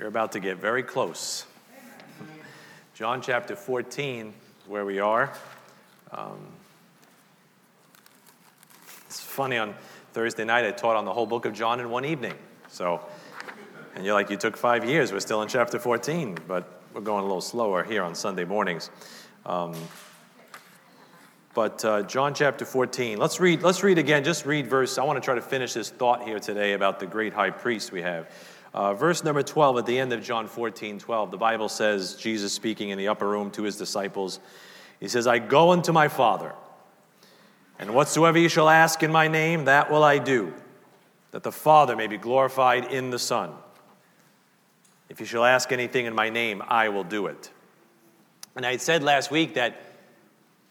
You're about to get very close. John chapter 14 where we are. Um, it's funny, on Thursday night, I taught on the whole book of John in one evening. So, and you're like, you took five years. We're still in chapter 14, but we're going a little slower here on Sunday mornings. Um, but uh, John chapter 14, let's read, let's read again, just read verse. I want to try to finish this thought here today about the great high priest we have. Uh, verse number 12 at the end of John 14 12, the Bible says, Jesus speaking in the upper room to his disciples, he says, I go unto my Father, and whatsoever you shall ask in my name, that will I do, that the Father may be glorified in the Son. If you shall ask anything in my name, I will do it. And I had said last week that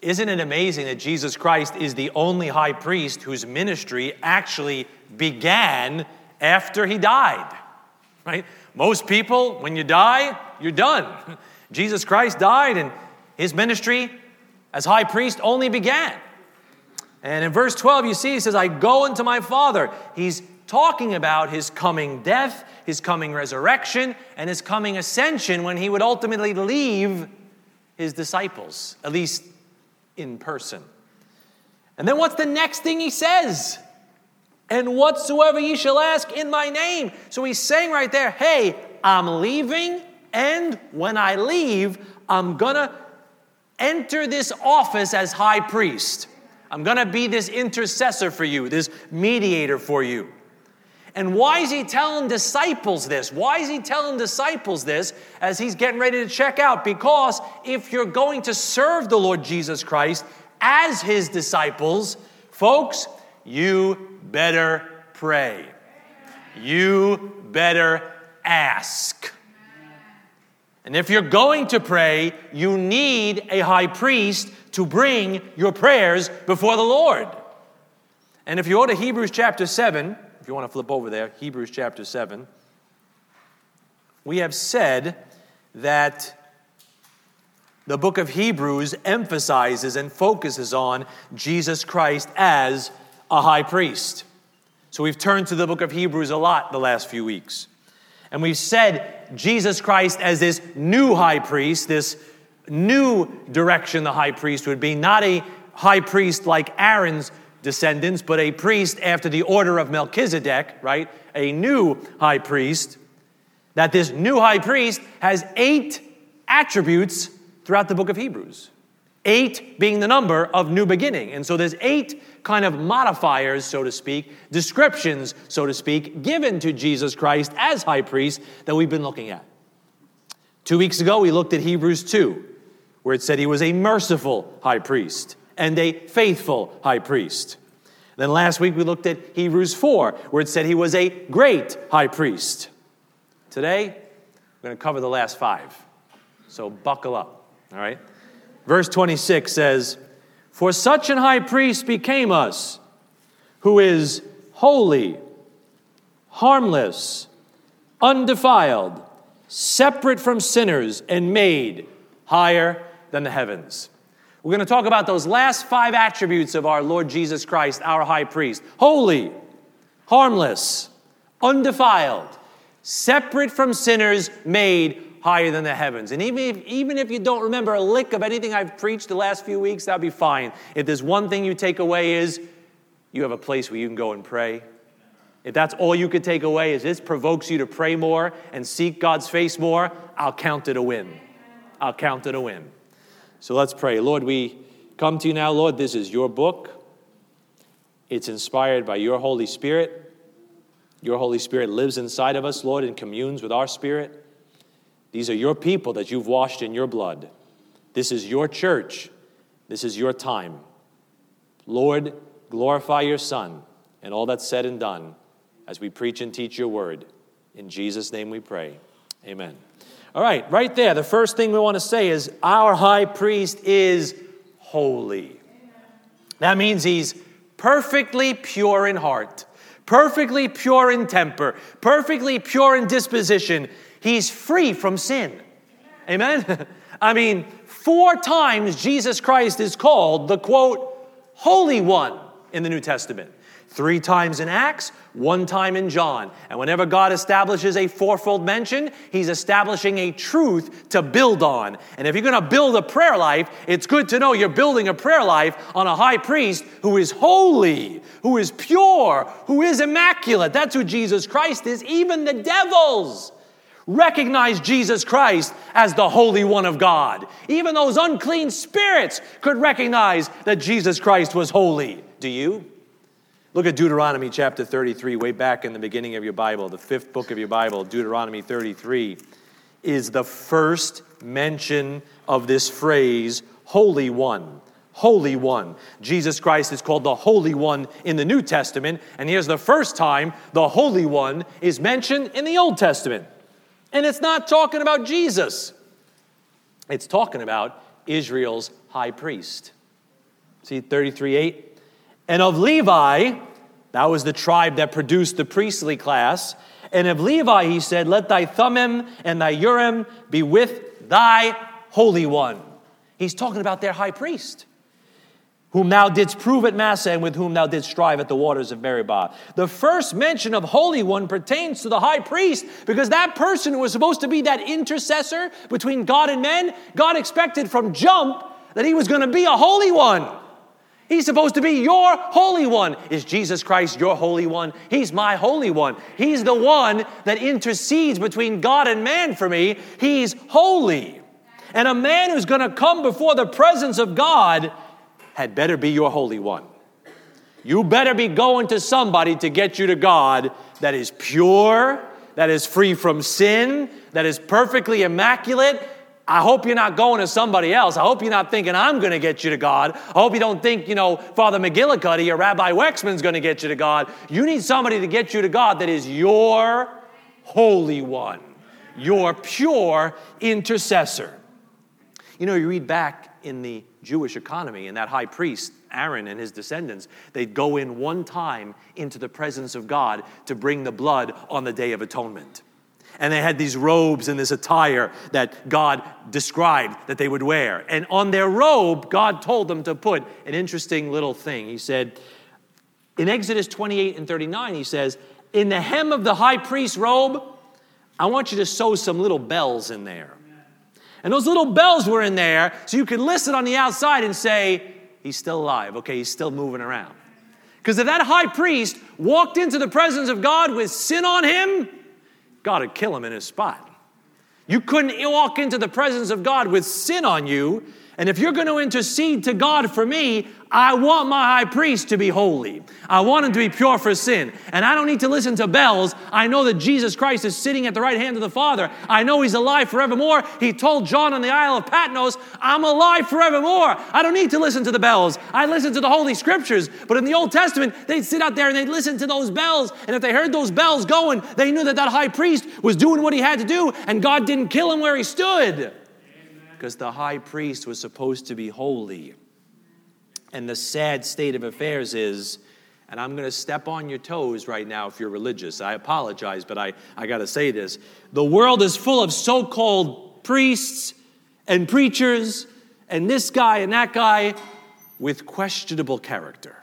isn't it amazing that Jesus Christ is the only high priest whose ministry actually began after he died? Right? Most people, when you die, you're done. Jesus Christ died, and his ministry as high priest only began. And in verse 12, you see, he says, I go unto my Father. He's talking about his coming death, his coming resurrection, and his coming ascension when he would ultimately leave his disciples, at least in person. And then what's the next thing he says? And whatsoever ye shall ask in my name. So he's saying right there, hey, I'm leaving, and when I leave, I'm gonna enter this office as high priest. I'm gonna be this intercessor for you, this mediator for you. And why is he telling disciples this? Why is he telling disciples this as he's getting ready to check out? Because if you're going to serve the Lord Jesus Christ as his disciples, folks, you better pray. You better ask. And if you're going to pray, you need a high priest to bring your prayers before the Lord. And if you go to Hebrews chapter 7, if you want to flip over there, Hebrews chapter 7, we have said that the book of Hebrews emphasizes and focuses on Jesus Christ as a high priest. So we've turned to the book of Hebrews a lot the last few weeks. And we've said Jesus Christ as this new high priest, this new direction the high priest would be, not a high priest like Aaron's descendants, but a priest after the order of Melchizedek, right? A new high priest. That this new high priest has eight attributes throughout the book of Hebrews. Eight being the number of new beginning. And so there's eight kind of modifiers, so to speak, descriptions, so to speak, given to Jesus Christ as high priest that we've been looking at. Two weeks ago, we looked at Hebrews 2, where it said he was a merciful high priest and a faithful high priest. Then last week, we looked at Hebrews 4, where it said he was a great high priest. Today, we're going to cover the last five. So buckle up, all right? Verse 26 says, for such an high priest became us, who is holy, harmless, undefiled, separate from sinners, and made higher than the heavens. We're going to talk about those last five attributes of our Lord Jesus Christ, our high priest holy, harmless, undefiled, separate from sinners, made higher than the heavens. And even if, even if you don't remember a lick of anything I've preached the last few weeks, that'll be fine. If there's one thing you take away is you have a place where you can go and pray. If that's all you could take away is this provokes you to pray more and seek God's face more, I'll count it a win. I'll count it a win. So let's pray. Lord, we come to you now, Lord. This is your book. It's inspired by your Holy Spirit. Your Holy Spirit lives inside of us, Lord, and communes with our spirit. These are your people that you've washed in your blood. This is your church. This is your time. Lord, glorify your Son and all that's said and done as we preach and teach your word. In Jesus' name we pray. Amen. All right, right there, the first thing we want to say is our high priest is holy. That means he's perfectly pure in heart, perfectly pure in temper, perfectly pure in disposition. He's free from sin. Amen? I mean, four times Jesus Christ is called the quote, Holy One in the New Testament. three times in Acts, one time in John. And whenever God establishes a fourfold mention, He's establishing a truth to build on. And if you're going to build a prayer life, it's good to know you're building a prayer life on a high priest who is holy, who is pure, who is immaculate. That's who Jesus Christ is. Even the devils recognize Jesus Christ as the Holy One of God. Even those unclean spirits could recognize that Jesus Christ was holy. Do you? Look at Deuteronomy chapter 33, way back in the beginning of your Bible, the fifth book of your Bible, Deuteronomy 33, is the first mention of this phrase, Holy One. Holy One. Jesus Christ is called the Holy One in the New Testament, and here's the first time the Holy One is mentioned in the Old Testament. And it's not talking about Jesus, it's talking about Israel's high priest. See 33 8? And of Levi, that was the tribe that produced the priestly class. And of Levi, he said, Let thy Thummim and thy Urim be with thy Holy One. He's talking about their high priest whom thou didst prove at Massah and with whom thou didst strive at the waters of Meribah. The first mention of Holy One pertains to the high priest because that person who was supposed to be that intercessor between God and men, God expected from jump that he was going to be a Holy One. He's supposed to be your Holy One. Is Jesus Christ your Holy One? He's my Holy One. He's the one that intercedes between God and man for me. He's holy. And a man who's going to come before the presence of God had better be your Holy One. You better be going to somebody to get you to God that is pure, that is free from sin, that is perfectly immaculate. I hope you're not going to somebody else. I hope you're not thinking I'm going to get you to God. I hope you don't think, you know, Father McGillicuddy or Rabbi Wexman's going to get you to God. You need somebody to get you to God that is your Holy One, your pure intercessor. You know, you read back in the Jewish economy. And that high priest, Aaron and his descendants, they'd go in one time into the presence of God to bring the blood on the Day of Atonement. And they had these robes and this attire that God described that they would wear. And on their robe, God told them to put an interesting little thing. He said, in Exodus 28 and 39, he says, In the hem of the high priest's robe, I want you to sew some little bells in there. And those little bells were in there so you could listen on the outside and say, He's still alive. Okay, he's still moving around. Because if that high priest walked into the presence of God with sin on him, God would kill him in his spot. You couldn't walk into the presence of God with sin on you and if you're going to intercede to God for me, I want my high priest to be holy. I want him to be pure for sin. And I don't need to listen to bells. I know that Jesus Christ is sitting at the right hand of the Father. I know he's alive forevermore. He told John on the Isle of Patmos, I'm alive forevermore. I don't need to listen to the bells. I listen to the Holy Scriptures. But in the Old Testament, they'd sit out there and they'd listen to those bells. And if they heard those bells going, they knew that that high priest was doing what he had to do and God didn't kill him where he stood because the high priest was supposed to be holy. And the sad state of affairs is, and I'm going to step on your toes right now if you're religious. I apologize, but I, I got to say this. The world is full of so called priests and preachers and this guy and that guy with questionable character,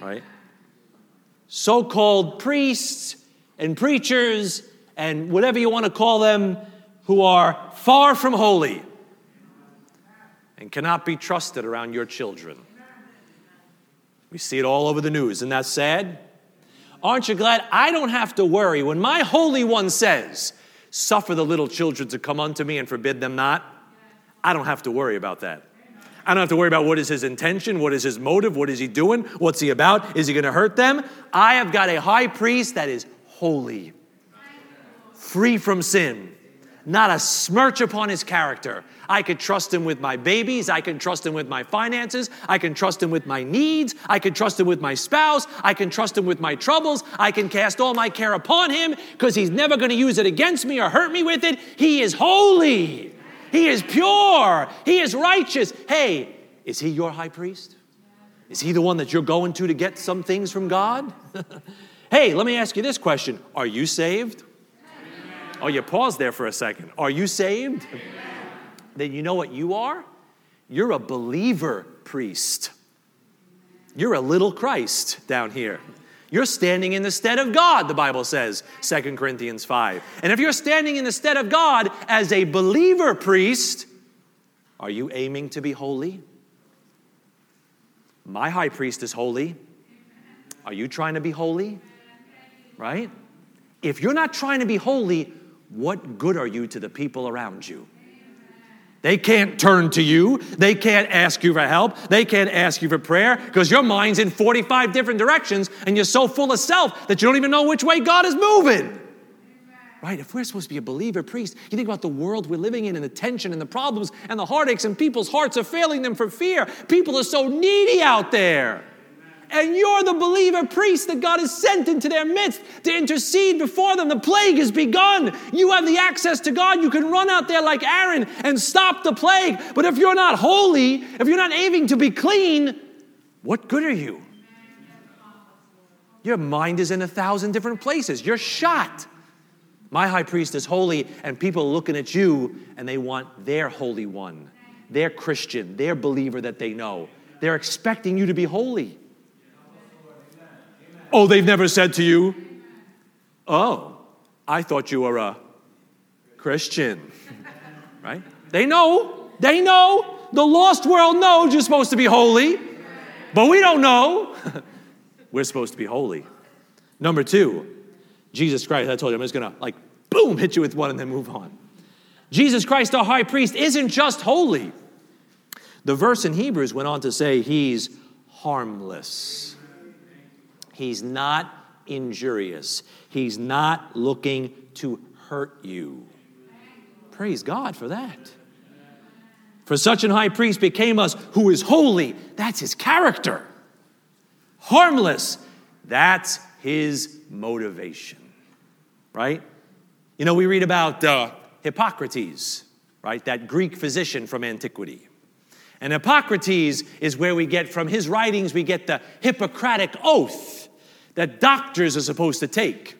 right? So called priests and preachers and whatever you want to call them who are far from holy and cannot be trusted around your children. We see it all over the news. Isn't that sad? Aren't you glad I don't have to worry when my Holy One says, Suffer the little children to come unto me and forbid them not? I don't have to worry about that. I don't have to worry about what is his intention, what is his motive, what is he doing, what's he about, is he going to hurt them? I have got a high priest that is holy, free from sin, not a smirch upon his character. I could trust him with my babies. I can trust him with my finances. I can trust him with my needs. I can trust him with my spouse. I can trust him with my troubles. I can cast all my care upon him because he's never going to use it against me or hurt me with it. He is holy. He is pure. He is righteous. Hey, is he your high priest? Is he the one that you're going to to get some things from God? hey, let me ask you this question Are you saved? Oh, you pause there for a second. Are you saved? Then you know what you are? You're a believer priest. You're a little Christ down here. You're standing in the stead of God, the Bible says, 2 Corinthians 5. And if you're standing in the stead of God as a believer priest, are you aiming to be holy? My high priest is holy. Are you trying to be holy? Right? If you're not trying to be holy, what good are you to the people around you? They can't turn to you. They can't ask you for help. They can't ask you for prayer because your mind's in 45 different directions and you're so full of self that you don't even know which way God is moving. Right? If we're supposed to be a believer priest, you think about the world we're living in and the tension and the problems and the heartaches, and people's hearts are failing them for fear. People are so needy out there and you're the believer priest that God has sent into their midst to intercede before them. The plague has begun. You have the access to God. You can run out there like Aaron and stop the plague. But if you're not holy, if you're not aiming to be clean, what good are you? Your mind is in a thousand different places. You're shot. My high priest is holy, and people are looking at you and they want their holy one, their Christian, their believer that they know. They're expecting you to be holy. Oh, they've never said to you, Oh, I thought you were a Christian. right? They know. They know. The lost world knows you're supposed to be holy, but we don't know. we're supposed to be holy. Number two, Jesus Christ. I told you, I'm just to like, boom, hit you with one and then move on. Jesus Christ, our high priest, isn't just holy. The verse in Hebrews went on to say he's harmless. He's not injurious. He's not looking to hurt you. Praise God for that. For such an high priest became us who is holy. That's his character. Harmless. That's his motivation. Right? You know, we read about uh, Hippocrates, right? That Greek physician from antiquity. And Hippocrates is where we get from his writings, we get the Hippocratic oath that doctors are supposed to take.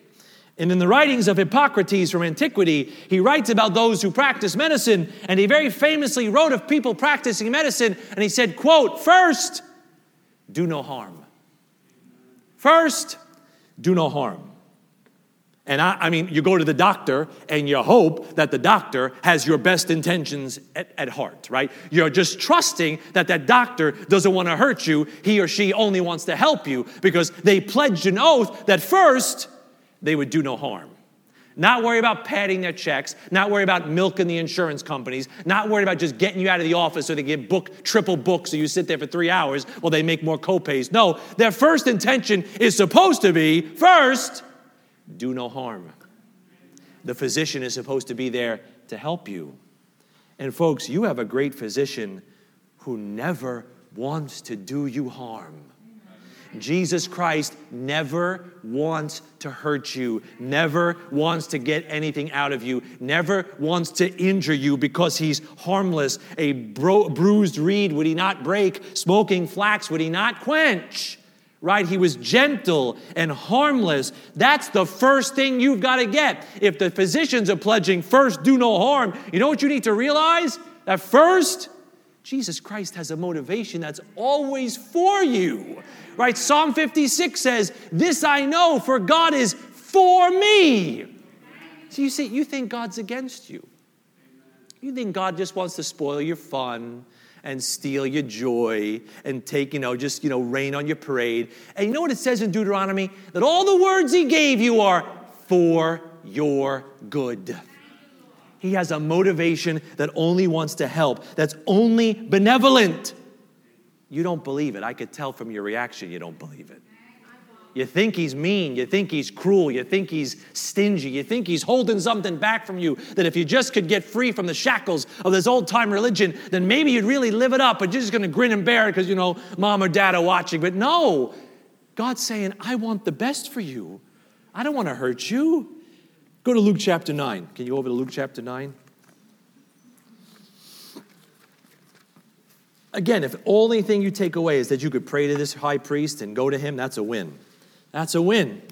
And in the writings of Hippocrates from antiquity, he writes about those who practice medicine, and he very famously wrote of people practicing medicine, and he said, quote, first, do no harm. First, do no harm. And I, I, mean, you go to the doctor and you hope that the doctor has your best intentions at, at, heart, right? You're just trusting that that doctor doesn't want to hurt you. He or she only wants to help you because they pledged an oath that first they would do no harm. Not worry about padding their checks, not worry about milking the insurance companies, not worried about just getting you out of the office so they get book triple books so you sit there for three hours while they make more copays. No, their first intention is supposed to be first, do no harm. The physician is supposed to be there to help you. And folks, you have a great physician who never wants to do you harm. Jesus Christ never wants to hurt you, never wants to get anything out of you, never wants to injure you because he's harmless. A bro- bruised reed would he not break, smoking flax would he not quench right? He was gentle and harmless. That's the first thing you've got to get. If the physicians are pledging first, do no harm, you know what you need to realize? That first, Jesus Christ has a motivation that's always for you, right? Psalm 56 says, This I know, for God is for me. So you see, you think God's against you. You think God just wants to spoil your fun and steal your joy and take, you know, just, you know, rain on your parade. And you know what it says in Deuteronomy? That all the words he gave you are for your good. He has a motivation that only wants to help, that's only benevolent. You don't believe it. I could tell from your reaction you don't believe it. You think he's mean. You think he's cruel. You think he's stingy. You think he's holding something back from you. That if you just could get free from the shackles of this old time religion, then maybe you'd really live it up, but you're just going to grin and bear it because, you know, mom or dad are watching. But no, God's saying, I want the best for you. I don't want to hurt you. Go to Luke chapter 9. Can you go over to Luke chapter 9? Again, if the only thing you take away is that you could pray to this high priest and go to him, that's a win. That's a win.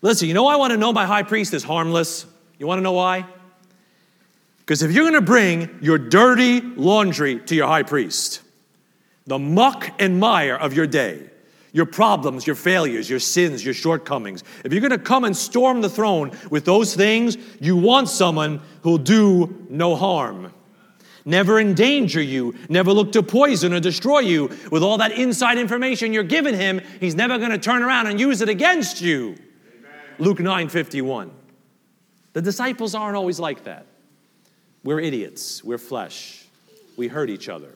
Listen, you know I want to know my high priest is harmless? You want to know why? Because if you're going to bring your dirty laundry to your high priest, the muck and mire of your day, your problems, your failures, your sins, your shortcomings, if you're going to come and storm the throne with those things, you want someone who'll do no harm. Never endanger you, never look to poison or destroy you. With all that inside information you're giving him, he's never going to turn around and use it against you. Amen. Luke 9 51. The disciples aren't always like that. We're idiots, we're flesh, we hurt each other.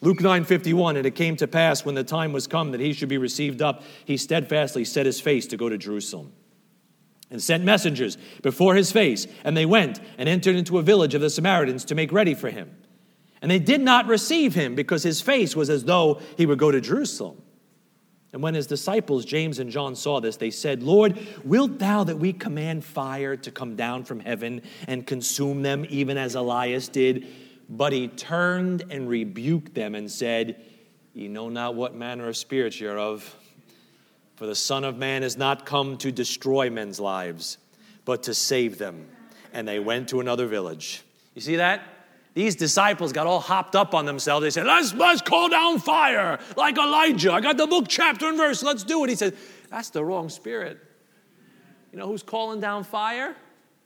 Luke 9:51 and it came to pass when the time was come that he should be received up he steadfastly set his face to go to Jerusalem and sent messengers before his face and they went and entered into a village of the Samaritans to make ready for him. And they did not receive him because his face was as though he would go to Jerusalem. And when his disciples James and John saw this they said Lord wilt thou that we command fire to come down from heaven and consume them even as Elias did? But he turned and rebuked them and said, Ye know not what manner of spirits you're of. For the Son of Man is not come to destroy men's lives, but to save them. And they went to another village. You see that? These disciples got all hopped up on themselves. They said, let's, let's call down fire like Elijah. I got the book, chapter, and verse. Let's do it. He said, That's the wrong spirit. You know who's calling down fire?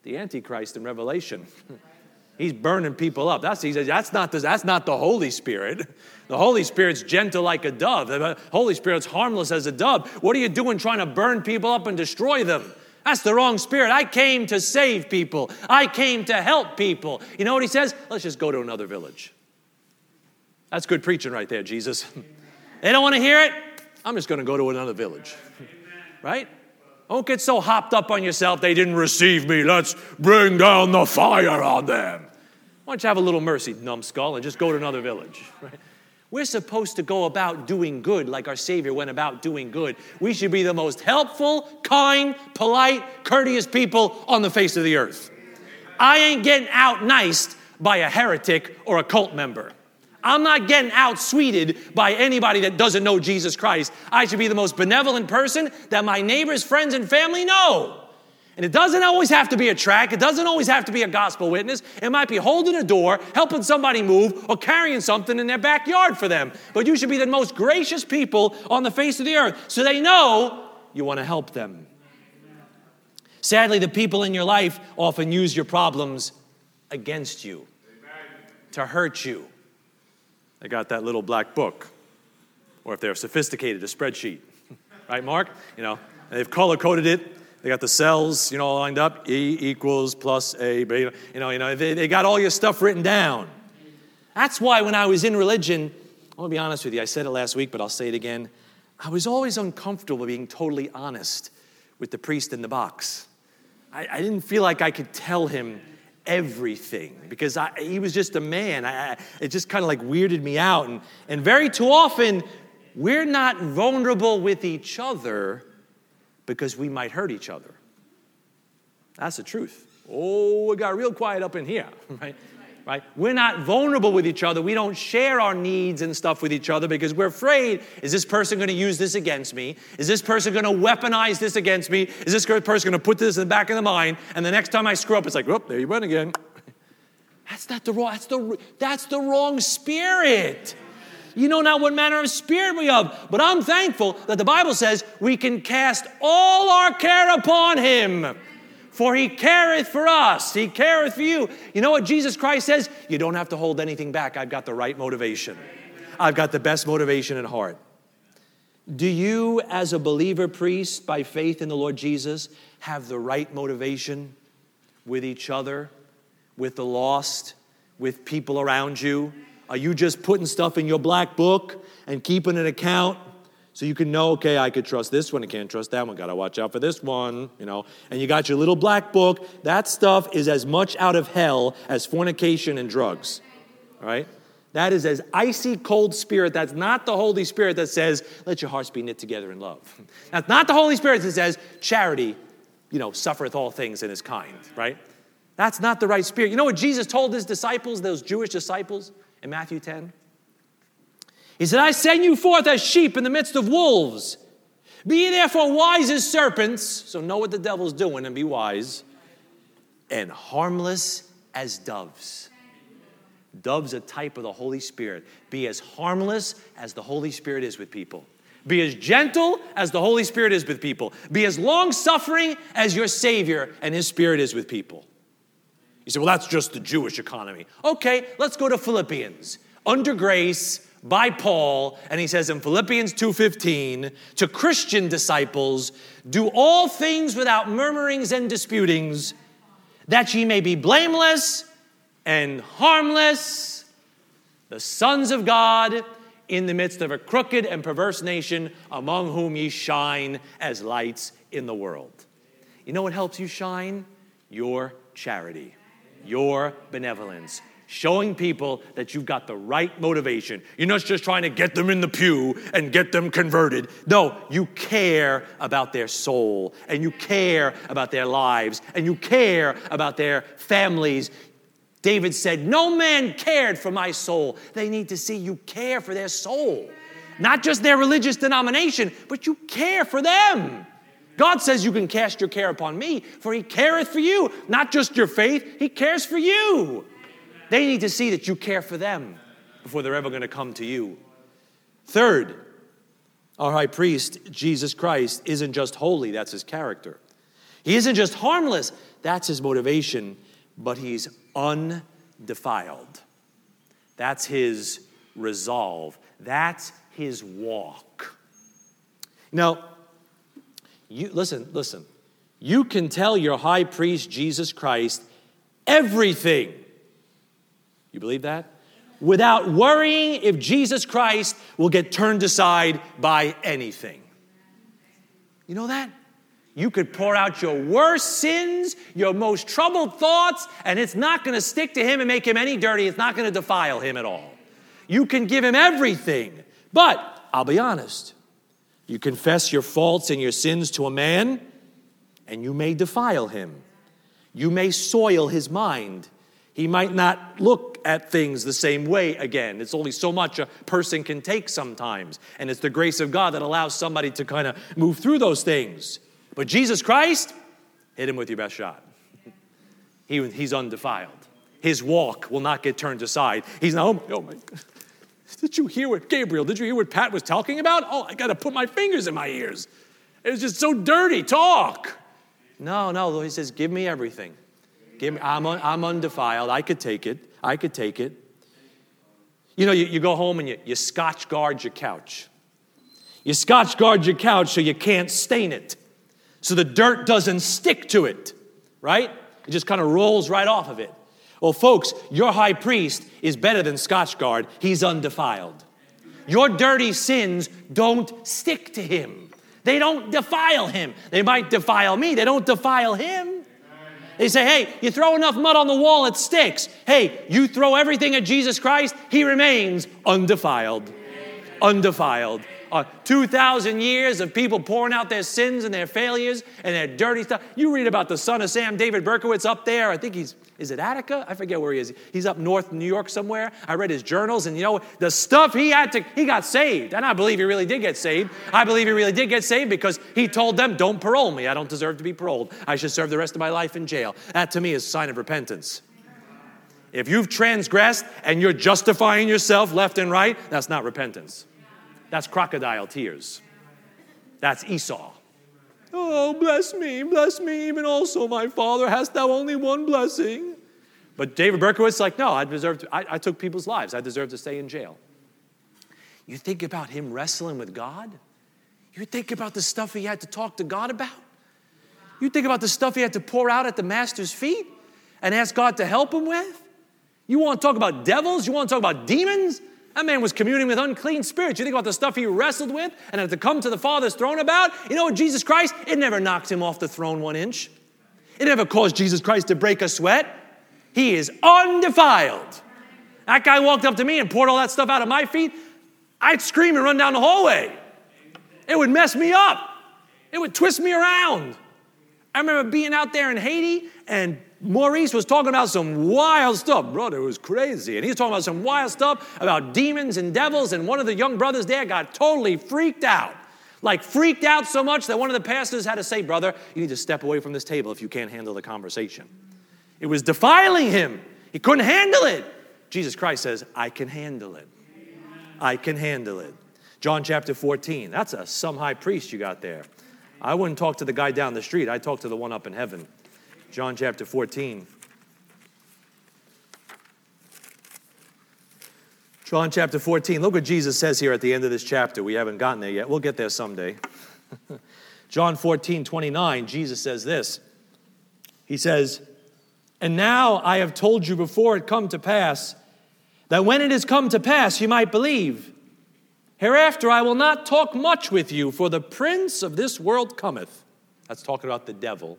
The Antichrist in Revelation. He's burning people up. That's, he says, that's, not the, that's not the Holy Spirit. The Holy Spirit's gentle like a dove. The Holy Spirit's harmless as a dove. What are you doing trying to burn people up and destroy them? That's the wrong spirit. I came to save people. I came to help people. You know what he says? Let's just go to another village. That's good preaching right there, Jesus. they don't want to hear it. I'm just going to go to another village. right? Don't get so hopped up on yourself, they didn't receive me. Let's bring down the fire on them. Why don't you have a little mercy, numbskull, and just go to another village? Right? We're supposed to go about doing good like our Savior went about doing good. We should be the most helpful, kind, polite, courteous people on the face of the earth. I ain't getting out nice by a heretic or a cult member. I'm not getting outsweeted by anybody that doesn't know Jesus Christ. I should be the most benevolent person that my neighbors, friends, and family know. And it doesn't always have to be a track. It doesn't always have to be a gospel witness. It might be holding a door, helping somebody move, or carrying something in their backyard for them. But you should be the most gracious people on the face of the earth so they know you want to help them. Sadly, the people in your life often use your problems against you, to hurt you they got that little black book. Or if they're sophisticated, a spreadsheet. right, Mark? You know, they've color coded it. They got the cells, you know, all lined up. E equals plus A, beta. You know, you know, they, they got all your stuff written down. That's why when I was in religion, I want to be honest with you. I said it last week, but I'll say it again. I was always uncomfortable being totally honest with the priest in the box. I, I didn't feel like I could tell him everything because I, he was just a man. I, it just kind of like weirded me out. And, and very too often, we're not vulnerable with each other because we might hurt each other. That's the truth. Oh, it got real quiet up in here, right? right? We're not vulnerable with each other. We don't share our needs and stuff with each other because we're afraid is this person going to use this against me? Is this person going to weaponize this against me? Is this person going to put this in the back of the mind? And the next time I screw up, it's like, oh, there you went again. That's not the wrong, that's the, that's the wrong spirit. You know not what manner of spirit we have. But I'm thankful that the Bible says we can cast all our care upon him for he careth for us. He careth for you. You know what Jesus Christ says? You don't have to hold anything back. I've got the right motivation. I've got the best motivation at heart. Do you, as a believer priest by faith in the Lord Jesus, have the right motivation with each other, with the lost, with people around you? Are you just putting stuff in your black book and keeping an account so you can know, okay, I could trust this one, I can't trust that one, gotta watch out for this one, you know. And you got your little black book. That stuff is as much out of hell as fornication and drugs. Right? That is as icy cold spirit. That's not the Holy Spirit that says, let your hearts be knit together in love. That's not the Holy Spirit that says, charity, you know, suffereth all things and is kind, right? That's not the right spirit. You know what Jesus told his disciples, those Jewish disciples, in Matthew 10? He said, I send you forth as sheep in the midst of wolves. Be ye therefore wise as serpents, so know what the devil's doing and be wise, and harmless as doves. Dove's a type of the Holy Spirit. Be as harmless as the Holy Spirit is with people. Be as gentle as the Holy Spirit is with people. Be as long suffering as your Savior and His Spirit is with people. You say, well, that's just the Jewish economy. Okay, let's go to Philippians. Under grace, by Paul, and he says in Philippians 2:15, to Christian disciples, do all things without murmurings and disputings, that ye may be blameless and harmless, the sons of God in the midst of a crooked and perverse nation, among whom ye shine as lights in the world. You know what helps you shine? Your charity, your benevolence, showing people that you've got the right motivation. You're not just trying to get them in the pew and get them converted. No, you care about their soul and you care about their lives and you care about their families. David said, No man cared for my soul. They need to see you care for their soul, not just their religious denomination, but you care for them. God says you can cast your care upon me, for he careth for you, not just your faith, he cares for you. They need to see that you care for them before they're ever going to come to you. Third, our high priest, Jesus Christ, isn't just holy, that's his character. He isn't just harmless, that's his motivation, but he's undefiled. That's his resolve. That's his walk. Now, you listen, listen. You can tell your high priest Jesus Christ everything you believe that? Without worrying if Jesus Christ will get turned aside by anything. You know that? You could pour out your worst sins, your most troubled thoughts, and it's not going to stick to him and make him any dirty. It's not going to defile him at all. You can give him everything. But I'll be honest you confess your faults and your sins to a man, and you may defile him. You may soil his mind. He might not look at things the same way again. It's only so much a person can take sometimes. And it's the grace of God that allows somebody to kind of move through those things. But Jesus Christ, hit him with your best shot. He, he's undefiled. His walk will not get turned aside. He's not, oh, my, oh my God. Did you hear what, Gabriel, did you hear what Pat was talking about? Oh, I got to put my fingers in my ears. It was just so dirty talk. No, no, he says, give me everything. Give me, I'm, un, I'm undefiled. I could take it. I could take it. You know, you, you go home and you, you Scotchgard your couch. You Scotchgard your couch so you can't stain it, so the dirt doesn't stick to it, right? It just kind of rolls right off of it. Well, folks, your high priest is better than Scotchgard. He's undefiled. Your dirty sins don't stick to him. They don't defile him. They might defile me, they don't defile him. They say, hey, you throw enough mud on the wall, it sticks. Hey, you throw everything at Jesus Christ, he remains undefiled. Undefiled. Uh, 2,000 years of people pouring out their sins and their failures and their dirty stuff. You read about the son of Sam, David Berkowitz, up there. I think he's is it Attica? I forget where he is. He's up north New York somewhere. I read his journals, and you know, the stuff he had to, he got saved. And I believe he really did get saved. I believe he really did get saved because he told them, Don't parole me. I don't deserve to be paroled. I should serve the rest of my life in jail. That to me is a sign of repentance. If you've transgressed and you're justifying yourself left and right, that's not repentance. That's crocodile tears. That's Esau. Oh, bless me, bless me, even also, my father, hast thou only one blessing? But David Berkowitz, like, no, I deserve to, I, I took people's lives. I deserve to stay in jail. You think about him wrestling with God? You think about the stuff he had to talk to God about? You think about the stuff he had to pour out at the master's feet and ask God to help him with? You want to talk about devils? You want to talk about demons? That man was communing with unclean spirits. You think about the stuff he wrestled with and had to come to the Father's throne about? You know what, Jesus Christ, it never knocked him off the throne one inch. It never caused Jesus Christ to break a sweat. He is undefiled. That guy walked up to me and poured all that stuff out of my feet. I'd scream and run down the hallway. It would mess me up, it would twist me around. I remember being out there in Haiti and Maurice was talking about some wild stuff. Brother, it was crazy. And he was talking about some wild stuff about demons and devils. And one of the young brothers there got totally freaked out. Like, freaked out so much that one of the pastors had to say, Brother, you need to step away from this table if you can't handle the conversation. It was defiling him. He couldn't handle it. Jesus Christ says, I can handle it. I can handle it. John chapter 14. That's a some high priest you got there. I wouldn't talk to the guy down the street, I'd talk to the one up in heaven. John chapter 14. John chapter 14. Look what Jesus says here at the end of this chapter. We haven't gotten there yet. We'll get there someday. John 14, 29, Jesus says this. He says, And now I have told you before it come to pass, that when it has come to pass, you might believe. Hereafter I will not talk much with you, for the prince of this world cometh. That's talking about the devil.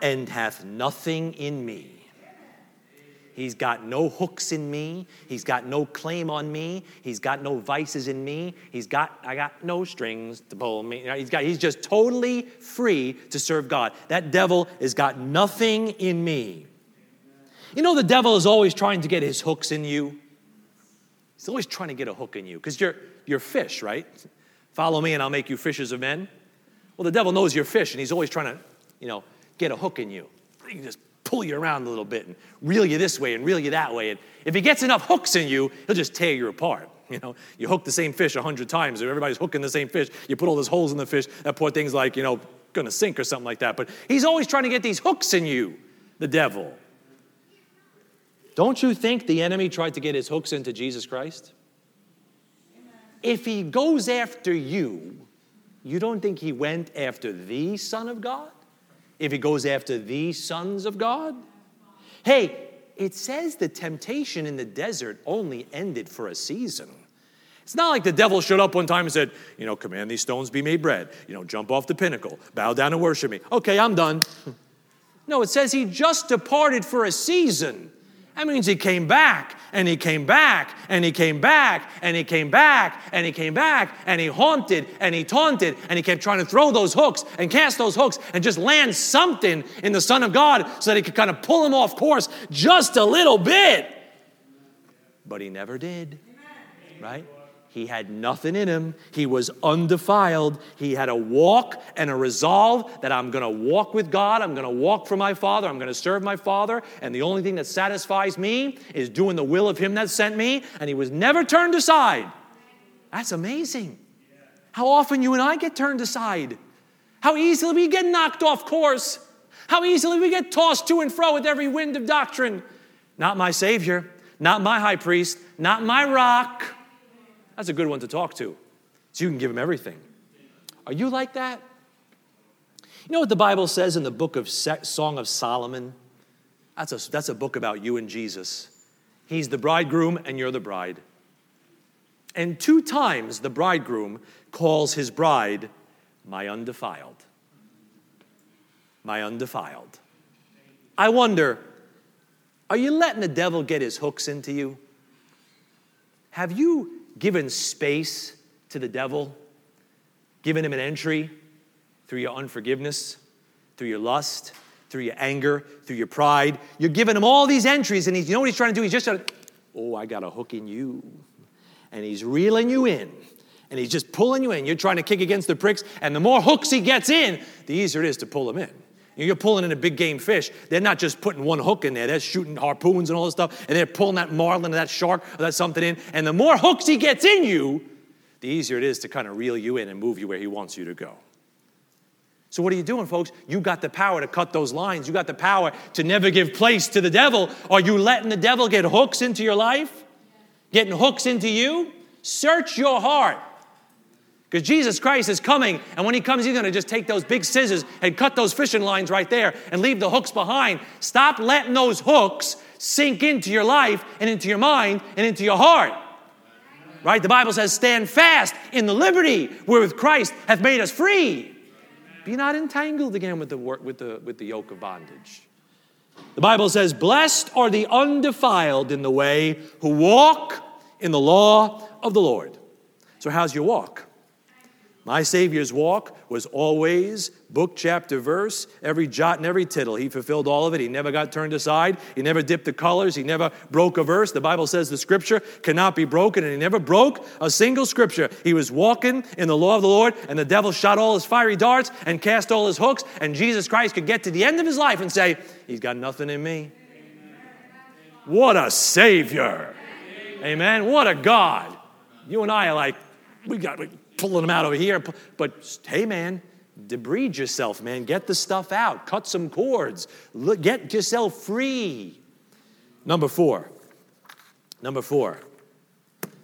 And hath nothing in me. He's got no hooks in me. He's got no claim on me. He's got no vices in me. He's got, I got no strings to pull me. He's, got, he's just totally free to serve God. That devil has got nothing in me. You know, the devil is always trying to get his hooks in you. He's always trying to get a hook in you because you're, you're fish, right? Follow me and I'll make you fishers of men. Well, the devil knows you're fish and he's always trying to, you know, get a hook in you. He can just pull you around a little bit and reel you this way and reel you that way. And if he gets enough hooks in you, he'll just tear you apart. You know, you hook the same fish a hundred times, or everybody's hooking the same fish. You put all those holes in the fish, that poor thing's like, you know, gonna sink or something like that. But he's always trying to get these hooks in you, the devil. Don't you think the enemy tried to get his hooks into Jesus Christ? If he goes after you, you don't think he went after the Son of God? If he goes after the sons of God? Hey, it says the temptation in the desert only ended for a season. It's not like the devil showed up one time and said, you know, command these stones be made bread. You know, jump off the pinnacle, bow down and worship me. Okay, I'm done. No, it says he just departed for a season. That means he came back and he came back and he came back and he came back and he came back and he haunted and he taunted and he kept trying to throw those hooks and cast those hooks and just land something in the Son of God so that he could kind of pull him off course just a little bit. But he never did, right? He had nothing in him. He was undefiled. He had a walk and a resolve that I'm going to walk with God. I'm going to walk for my Father. I'm going to serve my Father. And the only thing that satisfies me is doing the will of Him that sent me. And he was never turned aside. That's amazing. How often you and I get turned aside. How easily we get knocked off course. How easily we get tossed to and fro with every wind of doctrine. Not my Savior, not my high priest, not my rock. That's a good one to talk to. So you can give him everything. Are you like that? You know what the Bible says in the book of Song of Solomon? That's a, that's a book about you and Jesus. He's the bridegroom and you're the bride. And two times the bridegroom calls his bride my undefiled. My undefiled. I wonder, are you letting the devil get his hooks into you? Have you given space to the devil, given him an entry through your unforgiveness, through your lust, through your anger, through your pride. You're giving him all these entries, and he's, you know what he's trying to do? He's just trying to, oh, I got a hook in you. And he's reeling you in, and he's just pulling you in. You're trying to kick against the pricks, and the more hooks he gets in, the easier it is to pull him in. You're pulling in a big game fish. They're not just putting one hook in there. They're shooting harpoons and all this stuff, and they're pulling that marlin or that shark or that something in. And the more hooks he gets in you, the easier it is to kind of reel you in and move you where he wants you to go. So, what are you doing, folks? You got the power to cut those lines. You got the power to never give place to the devil. Are you letting the devil get hooks into your life? Getting hooks into you? Search your heart. Because Jesus Christ is coming, and when he comes, he's going to just take those big scissors and cut those fishing lines right there and leave the hooks behind. Stop letting those hooks sink into your life and into your mind and into your heart. Right? The Bible says, Stand fast in the liberty wherewith Christ hath made us free. Be not entangled again with the, with the, with the yoke of bondage. The Bible says, Blessed are the undefiled in the way who walk in the law of the Lord. So, how's your walk? My Savior's walk was always book, chapter, verse, every jot and every tittle. He fulfilled all of it. He never got turned aside. He never dipped the colors. He never broke a verse. The Bible says the scripture cannot be broken, and he never broke a single scripture. He was walking in the law of the Lord, and the devil shot all his fiery darts and cast all his hooks, and Jesus Christ could get to the end of his life and say, He's got nothing in me. What a Savior. Amen. What a God. You and I are like, we got we pulling them out over here. But hey, man, debride yourself, man. Get the stuff out. Cut some cords. Get yourself free. Number four. Number four.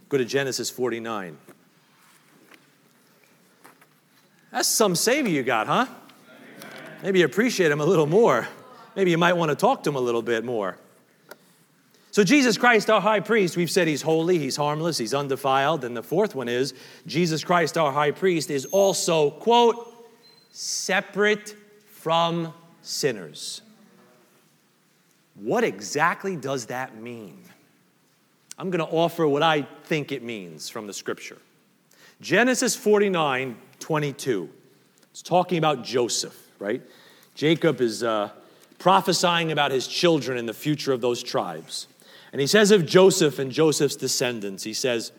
Go to Genesis 49. That's some Savior you got, huh? Maybe you appreciate him a little more. Maybe you might want to talk to him a little bit more. So, Jesus Christ, our high priest, we've said he's holy, he's harmless, he's undefiled. And the fourth one is Jesus Christ, our high priest, is also, quote, separate from sinners. What exactly does that mean? I'm going to offer what I think it means from the scripture. Genesis 49 22. It's talking about Joseph, right? Jacob is uh, prophesying about his children and the future of those tribes. And he says of Joseph and Joseph's descendants, he says,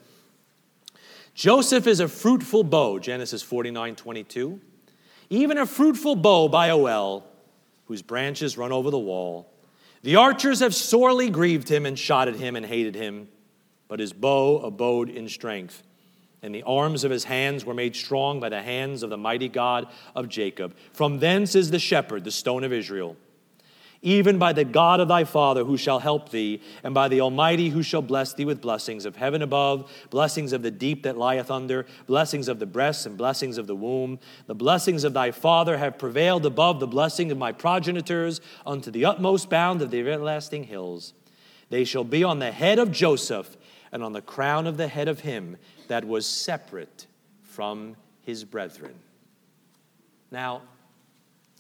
Joseph is a fruitful bough, Genesis 49 22. Even a fruitful bough by a well, whose branches run over the wall. The archers have sorely grieved him and shot at him and hated him, but his bow abode in strength. And the arms of his hands were made strong by the hands of the mighty God of Jacob. From thence is the shepherd, the stone of Israel even by the God of thy Father who shall help thee, and by the Almighty who shall bless thee with blessings of heaven above, blessings of the deep that lieth under, blessings of the breasts, and blessings of the womb. The blessings of thy Father have prevailed above the blessing of my progenitors unto the utmost bound of the everlasting hills. They shall be on the head of Joseph, and on the crown of the head of him that was separate from his brethren. Now,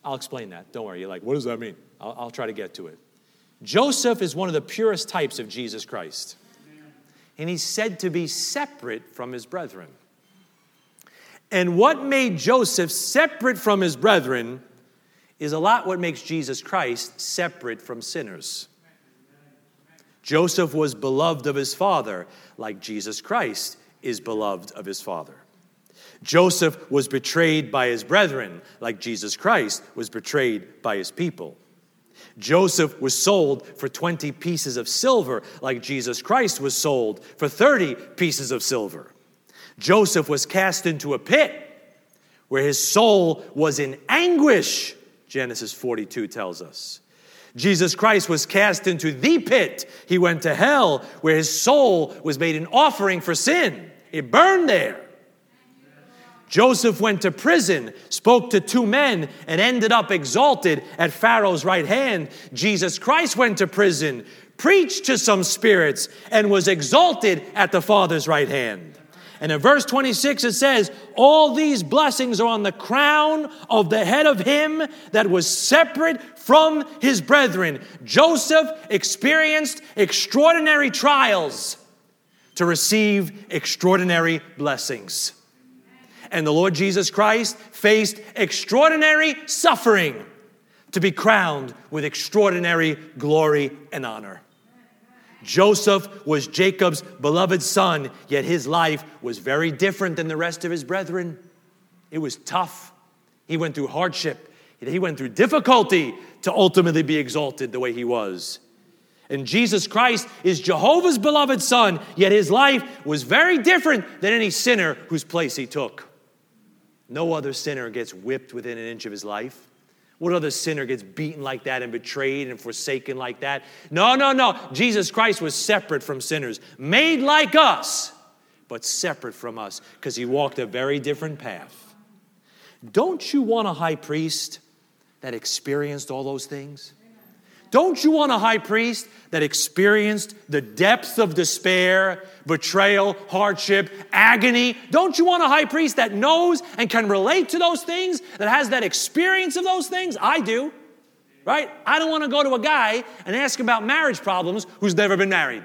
I'll explain that. Don't worry. You're like, what does that mean? I'll, I'll try to get to it. Joseph is one of the purest types of Jesus Christ, and he's said to be separate from his brethren. And what made Joseph separate from his brethren is a lot what makes Jesus Christ separate from sinners. Joseph was beloved of his father, like Jesus Christ is beloved of his father. Joseph was betrayed by his brethren, like Jesus Christ was betrayed by his people. Joseph was sold for 20 pieces of silver, like Jesus Christ was sold for 30 pieces of silver. Joseph was cast into a pit where his soul was in anguish, Genesis 42 tells us. Jesus Christ was cast into the pit. He went to hell where his soul was made an offering for sin. It burned there. Joseph went to prison, spoke to two men, and ended up exalted at Pharaoh's right hand. Jesus Christ went to prison, preached to some spirits, and was exalted at the Father's right hand. And in verse 26, it says, All these blessings are on the crown of the head of him that was separate from his brethren. Joseph experienced extraordinary trials to receive extraordinary blessings and the Lord Jesus Christ faced extraordinary suffering to be crowned with extraordinary glory and honor. Joseph was Jacob's beloved son, yet his life was very different than the rest of his brethren. It was tough. He went through hardship, he went through difficulty to ultimately be exalted the way he was. And Jesus Christ is Jehovah's beloved son, yet his life was very different than any sinner whose place he took. No other sinner gets whipped within an inch of his life. What other sinner gets beaten like that and betrayed and forsaken like that? No, no, no. Jesus Christ was separate from sinners, made like us, but separate from us because he walked a very different path. Don't you want a high priest that experienced all those things? Don't you want a high priest that experienced the depths of despair, betrayal, hardship, agony? Don't you want a high priest that knows and can relate to those things, that has that experience of those things? I do, right? I don't want to go to a guy and ask about marriage problems who's never been married.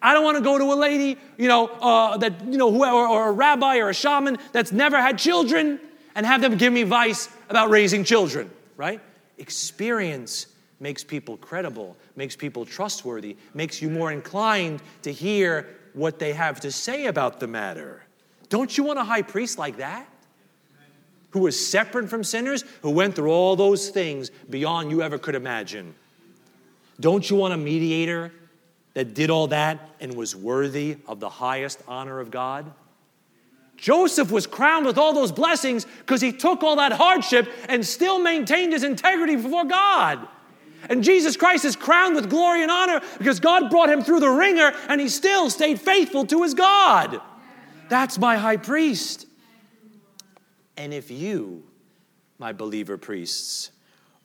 I don't want to go to a lady, you know, uh, that you know, whoever, or a rabbi or a shaman that's never had children, and have them give me advice about raising children. Right? Experience makes people credible, makes people trustworthy, makes you more inclined to hear what they have to say about the matter. Don't you want a high priest like that? Who was separate from sinners, who went through all those things beyond you ever could imagine. Don't you want a mediator that did all that and was worthy of the highest honor of God? Joseph was crowned with all those blessings because he took all that hardship and still maintained his integrity before God. And Jesus Christ is crowned with glory and honor because God brought him through the wringer and he still stayed faithful to his God. That's my high priest. And if you, my believer priests,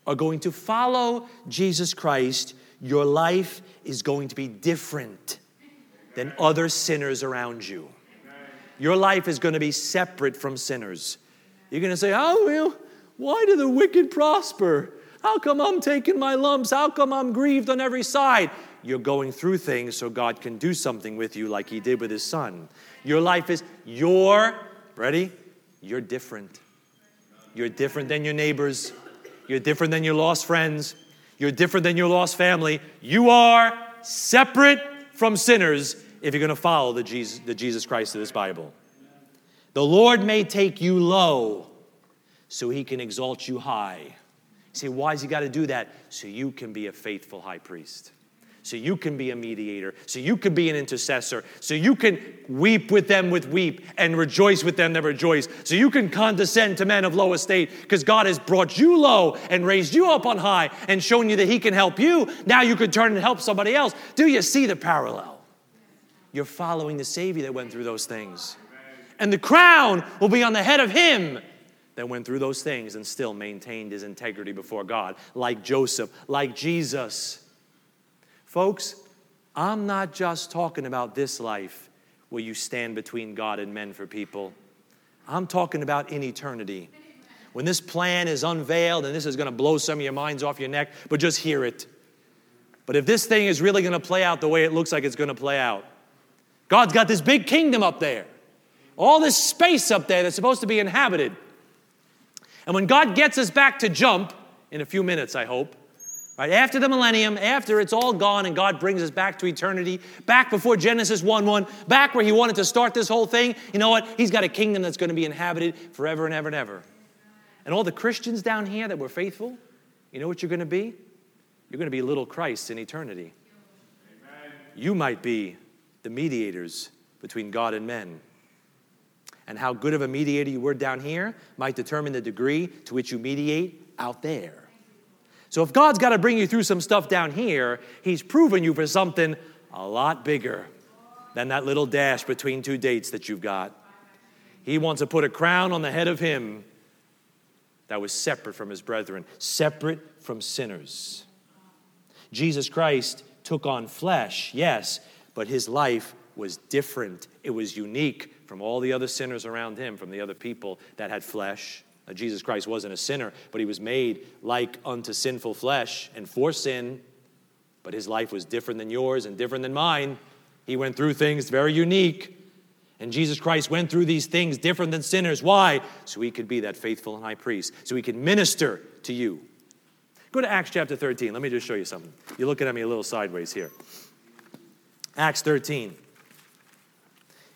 are going to follow Jesus Christ, your life is going to be different than other sinners around you. Your life is going to be separate from sinners. You're going to say, Oh, well, why do the wicked prosper? How come I'm taking my lumps? How come I'm grieved on every side? You're going through things so God can do something with you like He did with His Son. Your life is, you're, ready? You're different. You're different than your neighbors. You're different than your lost friends. You're different than your lost family. You are separate from sinners if you're going to follow the Jesus, the Jesus Christ of this Bible. The Lord may take you low so he can exalt you high. Say, why has he got to do that? So you can be a faithful high priest. So you can be a mediator. So you can be an intercessor. So you can weep with them with weep and rejoice with them that rejoice. So you can condescend to men of low estate because God has brought you low and raised you up on high and shown you that he can help you. Now you can turn and help somebody else. Do you see the parallel? you're following the Savior that went through those things. And the crown will be on the head of him that went through those things and still maintained his integrity before God, like Joseph, like Jesus. Folks, I'm not just talking about this life where you stand between God and men for people. I'm talking about in eternity. When this plan is unveiled, and this is going to blow some of your minds off your neck, but just hear it. But if this thing is really going to play out the way it looks like it's going to play out, God's got this big kingdom up there, all this space up there that's supposed to be inhabited. And when God gets us back to jump, in a few minutes, I hope, right after the millennium, after it's all gone and God brings us back to eternity, back before Genesis 1 1, back where He wanted to start this whole thing, you know what? He's got a kingdom that's going to be inhabited forever and ever and ever. And all the Christians down here that were faithful, you know what you're going to be? You're going to be little Christ in eternity. Amen. You might be the mediators between God and men. And how good of a mediator you were down here might determine the degree to which you mediate out there. So if God's got to bring you through some stuff down here, He's proven you for something a lot bigger than that little dash between two dates that you've got. He wants to put a crown on the head of Him that was separate from His brethren, separate from sinners. Jesus Christ took on flesh, yes, but his life was different. It was unique from all the other sinners around him, from the other people that had flesh. Now, Jesus Christ wasn't a sinner, but he was made like unto sinful flesh and for sin. But his life was different than yours and different than mine. He went through things very unique. And Jesus Christ went through these things different than sinners. Why? So he could be that faithful high priest, so he could minister to you. Go to Acts chapter 13. Let me just show you something. You're looking at me a little sideways here. Acts 13.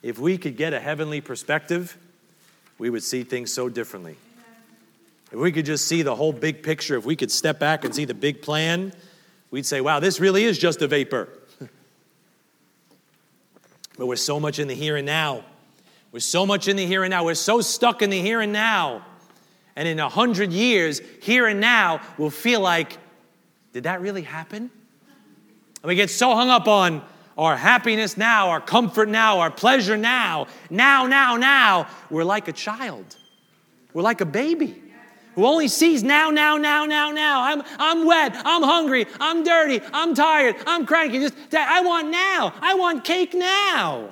If we could get a heavenly perspective, we would see things so differently. If we could just see the whole big picture, if we could step back and see the big plan, we'd say, wow, this really is just a vapor. but we're so much in the here and now. We're so much in the here and now. We're so stuck in the here and now. And in a hundred years, here and now will feel like, did that really happen? And we get so hung up on our happiness now, our comfort now, our pleasure now, now, now, now, we're like a child. We're like a baby who only sees now, now, now, now, now. I'm, I'm wet, I'm hungry, I'm dirty, I'm tired, I'm cranky. Just, I want now. I want cake now.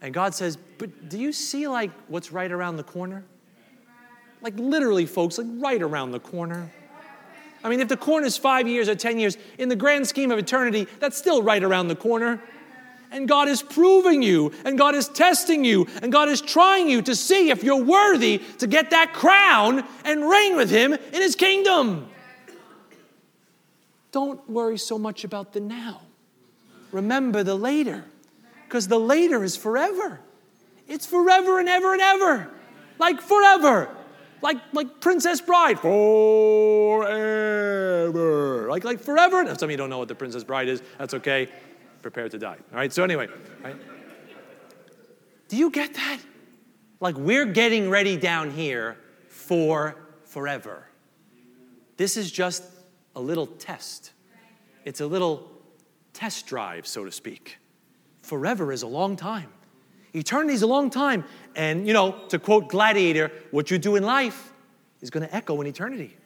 And God says, But do you see like what's right around the corner? Like literally, folks, like right around the corner. I mean, if the corner is five years or 10 years, in the grand scheme of eternity, that's still right around the corner. And God is proving you, and God is testing you, and God is trying you to see if you're worthy to get that crown and reign with Him in His kingdom. Don't worry so much about the now. Remember the later, because the later is forever. It's forever and ever and ever. Like forever like, like Princess Bride, forever. Like, like forever? Now, some of you don't know what the Princess Bride is. That's okay. Prepare to die. All right, so anyway, right? Do you get that? Like, we're getting ready down here for forever. This is just a little test. It's a little test drive, so to speak. Forever is a long time. Eternity is a long time. And, you know, to quote Gladiator, what you do in life is going to echo in eternity.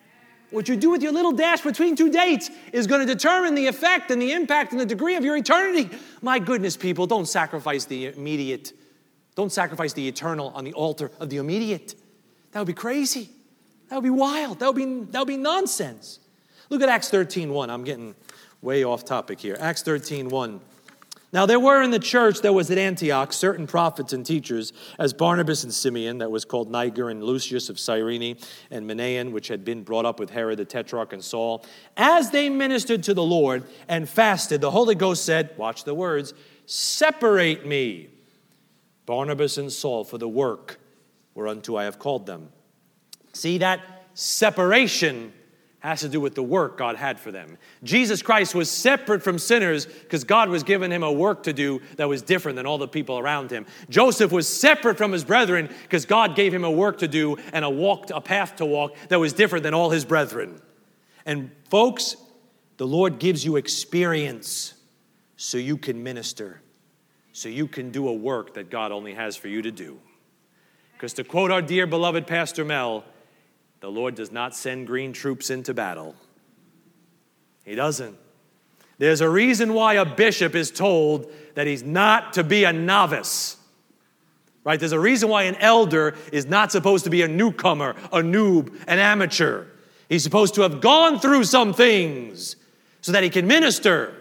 What you do with your little dash between two dates is going to determine the effect and the impact and the degree of your eternity. My goodness, people, don't sacrifice the immediate. Don't sacrifice the eternal on the altar of the immediate. That would be crazy. That would be wild. That would be, that would be nonsense. Look at Acts 13 1. I'm getting way off topic here. Acts 13 1. Now, there were in the church that was at Antioch certain prophets and teachers, as Barnabas and Simeon, that was called Niger and Lucius of Cyrene, and Manaen, which had been brought up with Herod the Tetrarch and Saul. As they ministered to the Lord and fasted, the Holy Ghost said, Watch the words, separate me, Barnabas and Saul, for the work whereunto I have called them. See, that separation has to do with the work God had for them. Jesus Christ was separate from sinners because God was giving him a work to do that was different than all the people around him. Joseph was separate from his brethren because God gave him a work to do and a walk a path to walk that was different than all his brethren. And folks, the Lord gives you experience so you can minister, so you can do a work that God only has for you to do. Because to quote our dear beloved Pastor Mel, the Lord does not send green troops into battle. He doesn't. There's a reason why a bishop is told that he's not to be a novice. Right? There's a reason why an elder is not supposed to be a newcomer, a noob, an amateur. He's supposed to have gone through some things so that he can minister.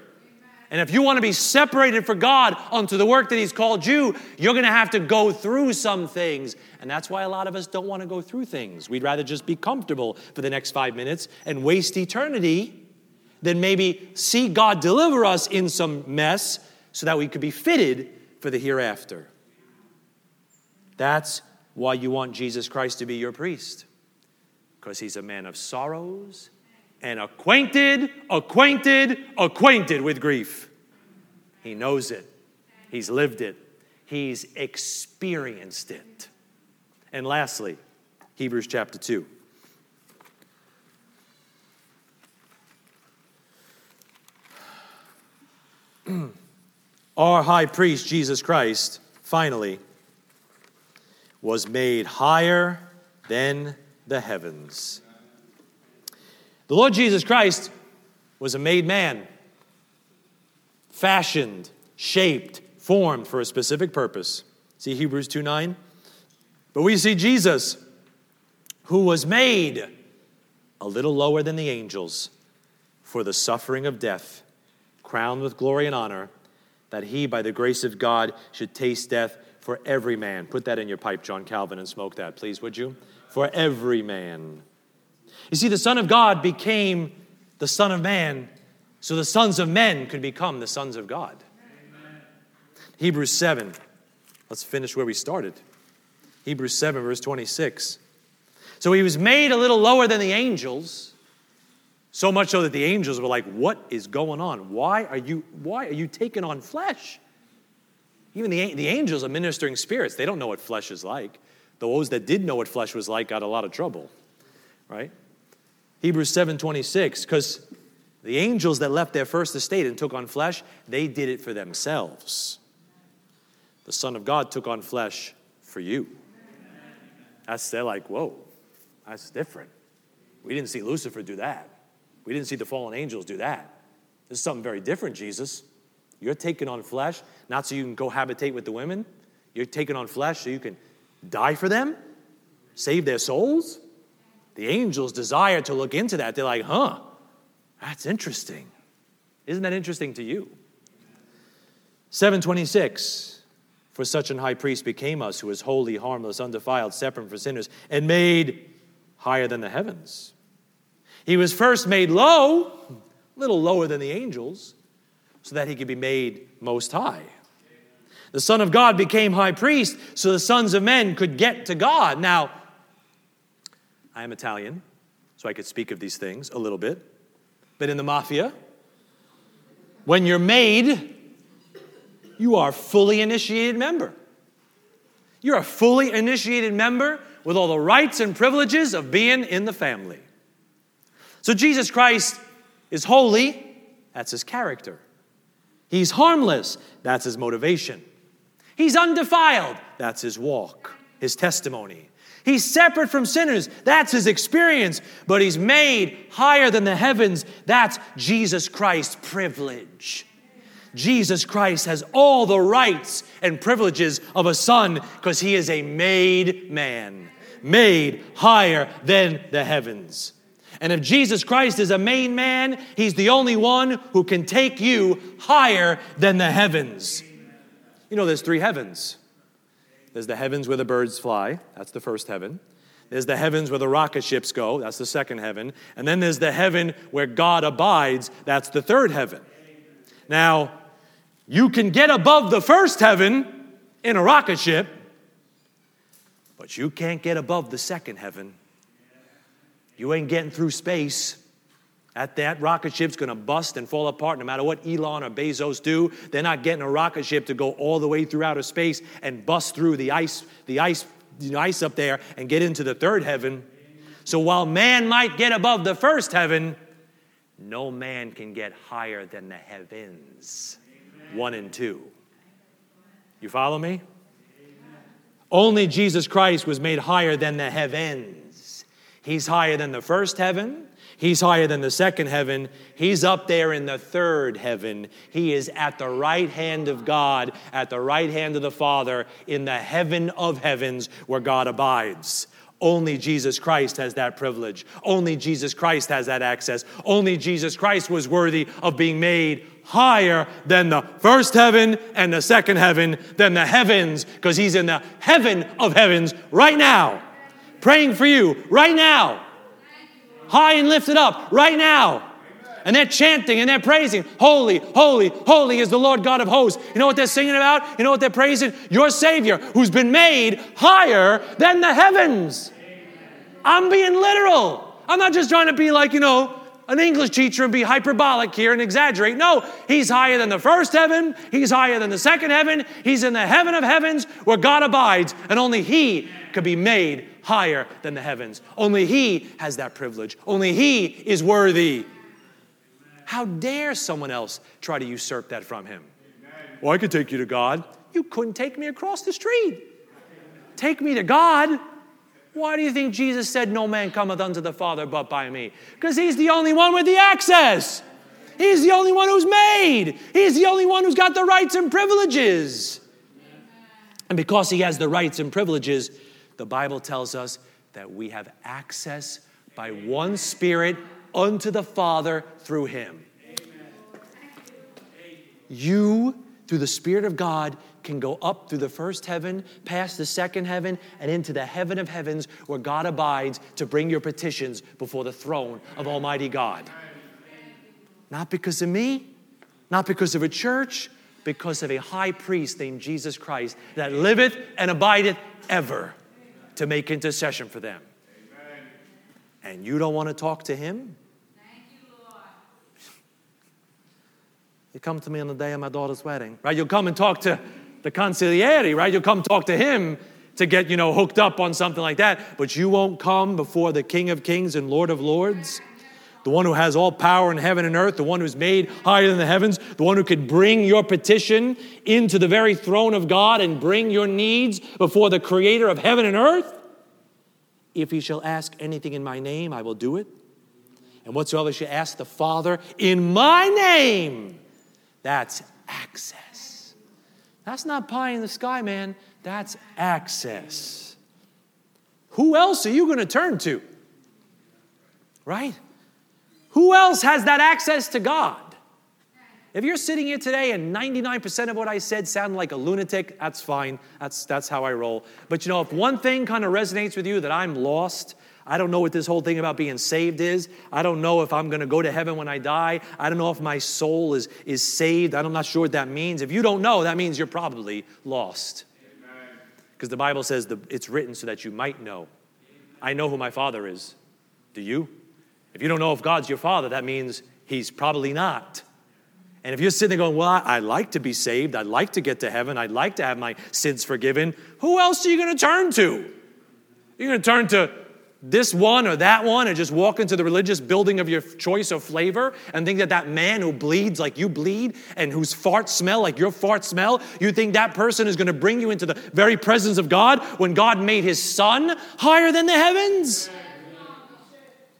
And if you want to be separated for God unto the work that He's called you, you're going to have to go through some things. And that's why a lot of us don't want to go through things. We'd rather just be comfortable for the next five minutes and waste eternity than maybe see God deliver us in some mess so that we could be fitted for the hereafter. That's why you want Jesus Christ to be your priest, because He's a man of sorrows and acquainted, acquainted, acquainted with grief. He knows it, he's lived it, he's experienced it. And lastly, Hebrews chapter 2. Our high priest, Jesus Christ, finally was made higher than the heavens the Lord Jesus Christ was a made man, fashioned, shaped, formed for a specific purpose. See Hebrews 2 9? But we see Jesus, who was made a little lower than the angels for the suffering of death, crowned with glory and honor, that he, by the grace of God, should taste death for every man. Put that in your pipe, John Calvin, and smoke that, please, would you? For every man. You see, the Son of God became the Son of Man so the sons of men could become the sons of God. Amen. Hebrews 7. Let's finish where we started. Hebrews 7, verse 26. So he was made a little lower than the angels, so much so that the angels were like, What is going on? Why are you, why are you taking on flesh? Even the, the angels are ministering spirits. They don't know what flesh is like. Those that did know what flesh was like got a lot of trouble, right? Hebrews 7:26 because the angels that left their first estate and took on flesh, they did it for themselves. The Son of God took on flesh for you. That's they're like, whoa, that's different. We didn't see Lucifer do that. We didn't see the fallen angels do that. This is something very different, Jesus. You're taking on flesh, not so you can cohabitate with the women. You're taking on flesh so you can die for them, save their souls. The angels desire to look into that. They're like, huh, that's interesting. Isn't that interesting to you? 726 For such an high priest became us, who is holy, harmless, undefiled, separate from sinners, and made higher than the heavens. He was first made low, a little lower than the angels, so that he could be made most high. The Son of God became high priest so the sons of men could get to God. Now, I am Italian, so I could speak of these things a little bit. But in the mafia. When you're made, you are a fully initiated member. You're a fully initiated member with all the rights and privileges of being in the family. So Jesus Christ is holy, that's his character. He's harmless, that's his motivation. He's undefiled, that's his walk, his testimony. He's separate from sinners. That's his experience. But he's made higher than the heavens. That's Jesus Christ's privilege. Jesus Christ has all the rights and privileges of a son because he is a made man, made higher than the heavens. And if Jesus Christ is a made man, he's the only one who can take you higher than the heavens. You know, there's three heavens there's the heavens where the birds fly, that's the first heaven. There's the heavens where the rocket ships go, that's the second heaven. And then there's the heaven where God abides, that's the third heaven. Now, you can get above the first heaven in a rocket ship, but you can't get above the second heaven. You ain't getting through space. At that rocket ship's gonna bust and fall apart no matter what Elon or Bezos do. They're not getting a rocket ship to go all the way through outer space and bust through the ice, the ice, the ice up there and get into the third heaven. So while man might get above the first heaven, no man can get higher than the heavens. One and two. You follow me? Only Jesus Christ was made higher than the heavens. He's higher than the first heaven. He's higher than the second heaven. He's up there in the third heaven. He is at the right hand of God, at the right hand of the Father, in the heaven of heavens where God abides. Only Jesus Christ has that privilege. Only Jesus Christ has that access. Only Jesus Christ was worthy of being made higher than the first heaven and the second heaven, than the heavens, because he's in the heaven of heavens right now, praying for you right now high and lifted up right now. And they're chanting and they're praising, Holy, holy, holy is the Lord God of hosts. You know what they're singing about? You know what they're praising? Your Savior, who's been made higher than the heavens. I'm being literal. I'm not just trying to be like, you know, an English teacher and be hyperbolic here and exaggerate. No, he's higher than the first heaven. He's higher than the second heaven. He's in the heaven of heavens where God abides, and only he could be made higher than the heavens. Only He has that privilege. Only He is worthy. How dare someone else try to usurp that from Him? Well, I could take you to God. You couldn't take me across the street. Take me to God. Why do you think Jesus said, No man cometh unto the Father but by me? Because He's the only one with the access. He's the only one who's made. He's the only one who's got the rights and privileges. And because He has the rights and privileges, the Bible tells us that we have access by one Spirit unto the Father through Him. You, through the Spirit of God, can go up through the first heaven, past the second heaven, and into the heaven of heavens where God abides to bring your petitions before the throne of Almighty God. Not because of me, not because of a church, because of a high priest named Jesus Christ that liveth and abideth ever to make intercession for them. And you don't want to talk to him? You, you come to me on the day of my daughter's wedding, right? You'll come and talk to the consigliere, right? You'll come talk to him to get, you know, hooked up on something like that, but you won't come before the King of Kings and Lord of Lords the one who has all power in heaven and earth, the one who's made higher than the heavens, the one who could bring your petition into the very throne of God and bring your needs before the creator of heaven and earth? If you shall ask anything in my name, I will do it. And whatsoever you ask the Father in my name, that's access. That's not pie in the sky, man. That's access. Who else are you going to turn to? Right? Who else has that access to God? If you're sitting here today and 99% of what I said sounded like a lunatic, that's fine. That's, that's how I roll. But you know, if one thing kind of resonates with you that I'm lost, I don't know what this whole thing about being saved is. I don't know if I'm going to go to heaven when I die. I don't know if my soul is, is saved. I'm not sure what that means. If you don't know, that means you're probably lost. Because the Bible says the, it's written so that you might know. I know who my Father is. Do you? If you don't know if God's your father, that means he's probably not. And if you're sitting there going, Well, I, would like to be saved, I'd like to get to heaven, I'd like to have my sins forgiven, who else are you going to turn to? You're going to turn to this one or that one and just walk into the religious building of your choice of flavor and think that that man who bleeds like you bleed and whose farts smell like your farts smell, you think that person is going to bring you into the very presence of God when God made his son higher than the heavens?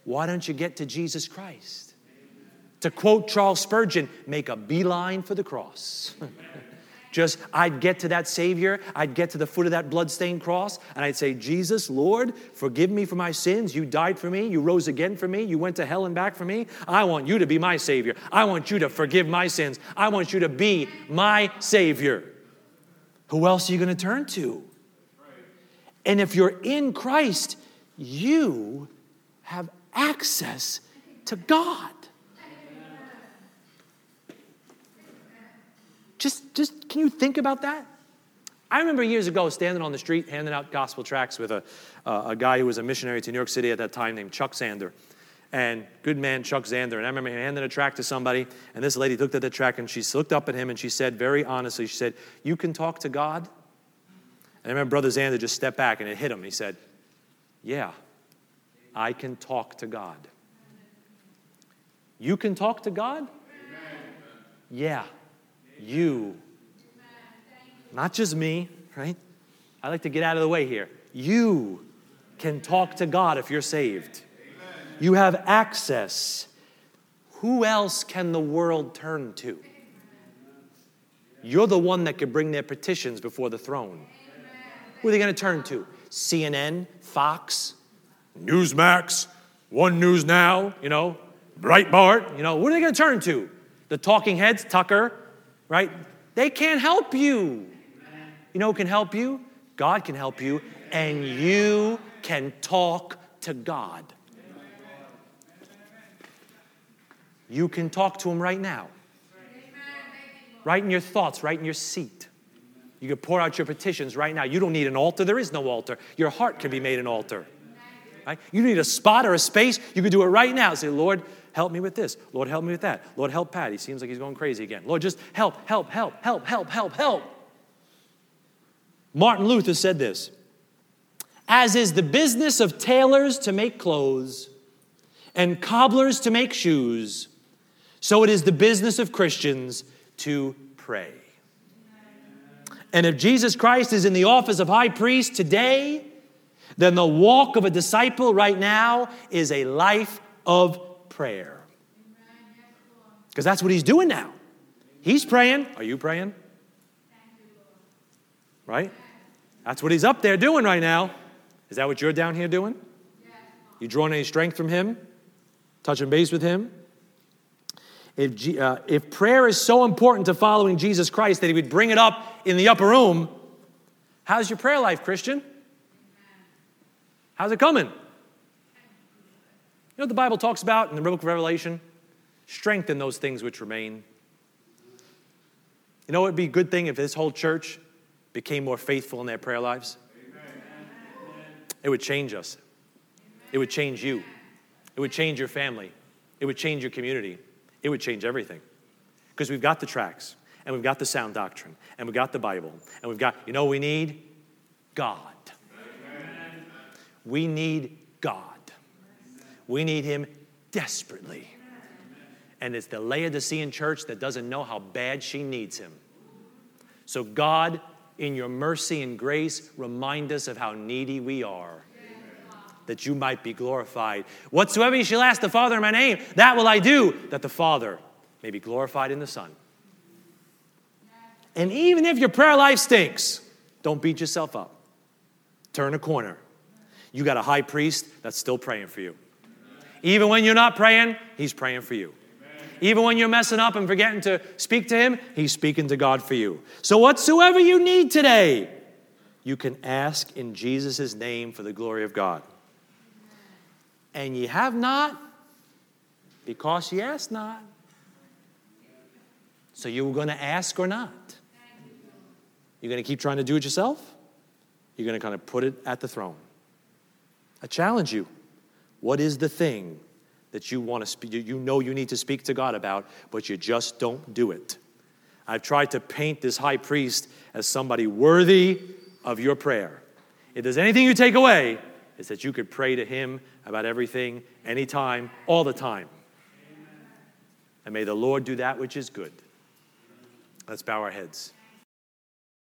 Why don't you get to Jesus Christ? To quote Charles Spurgeon, make a beeline for the cross. Just, I'd get to that Savior, I'd get to the foot of that bloodstained cross, and I'd say, Jesus, Lord, forgive me for my sins. You died for me. You rose again for me. You went to hell and back for me. I want you to be my Savior. I want you to forgive my sins. I want you to be my Savior. Who else are you going to turn to? And if you're in Christ, you have access to God. Just, just can you think about that? I remember years ago standing on the street handing out gospel tracts with a, uh, a guy who was a missionary to New York City at that time named Chuck Zander. And good man, Chuck Zander. And I remember handing a tract to somebody, and this lady looked at the tract and she looked up at him and she said, very honestly, she said, You can talk to God? And I remember Brother Zander just stepped back and it hit him. He said, Yeah, I can talk to God. You can talk to God? Yeah, you. Not just me, right? I like to get out of the way here. You can talk to God if you're saved. You have access. Who else can the world turn to? You're the one that can bring their petitions before the throne. Who are they going to turn to? CNN, Fox, Newsmax, One News Now, you know, Breitbart, you know, what are they going to turn to? The talking heads, Tucker, right? They can't help you. You know who can help you? God can help you, and you can talk to God. You can talk to Him right now. Right in your thoughts, right in your seat. You can pour out your petitions right now. You don't need an altar. There is no altar. Your heart can be made an altar. Right? You need a spot or a space. You can do it right now. Say, Lord, help me with this. Lord, help me with that. Lord, help Pat. He seems like he's going crazy again. Lord, just help, help, help, help, help, help, help. Martin Luther said this As is the business of tailors to make clothes and cobblers to make shoes, so it is the business of Christians to pray. And if Jesus Christ is in the office of high priest today, then the walk of a disciple right now is a life of prayer. Because that's what he's doing now. He's praying. Are you praying? Right? That's what he's up there doing right now. Is that what you're down here doing? You drawing any strength from him? Touching base with him? If, uh, if prayer is so important to following Jesus Christ that he would bring it up in the upper room, how's your prayer life, Christian? How's it coming? You know what the Bible talks about in the book of Revelation? Strengthen those things which remain. You know what would be a good thing if this whole church became more faithful in their prayer lives? It would change us. It would change you. It would change your family. It would change your community. It would change everything. Because we've got the tracks, and we've got the sound doctrine, and we've got the Bible, and we've got, you know, we need God. We need God. We need Him desperately. And it's the Laodicean church that doesn't know how bad she needs Him. So, God, in your mercy and grace, remind us of how needy we are, that you might be glorified. Whatsoever you shall ask the Father in my name, that will I do, that the Father may be glorified in the Son. And even if your prayer life stinks, don't beat yourself up. Turn a corner you got a high priest that's still praying for you. Even when you're not praying, he's praying for you. Even when you're messing up and forgetting to speak to him, he's speaking to God for you. So, whatsoever you need today, you can ask in Jesus' name for the glory of God. And ye have not because ye ask not. So, you were going to ask or not? You're going to keep trying to do it yourself? You're going to kind of put it at the throne. I challenge you. What is the thing that you want to speak, you know you need to speak to God about, but you just don't do it. I've tried to paint this high priest as somebody worthy of your prayer. If there's anything you take away, it's that you could pray to him about everything, anytime, all the time. And may the Lord do that which is good. Let's bow our heads.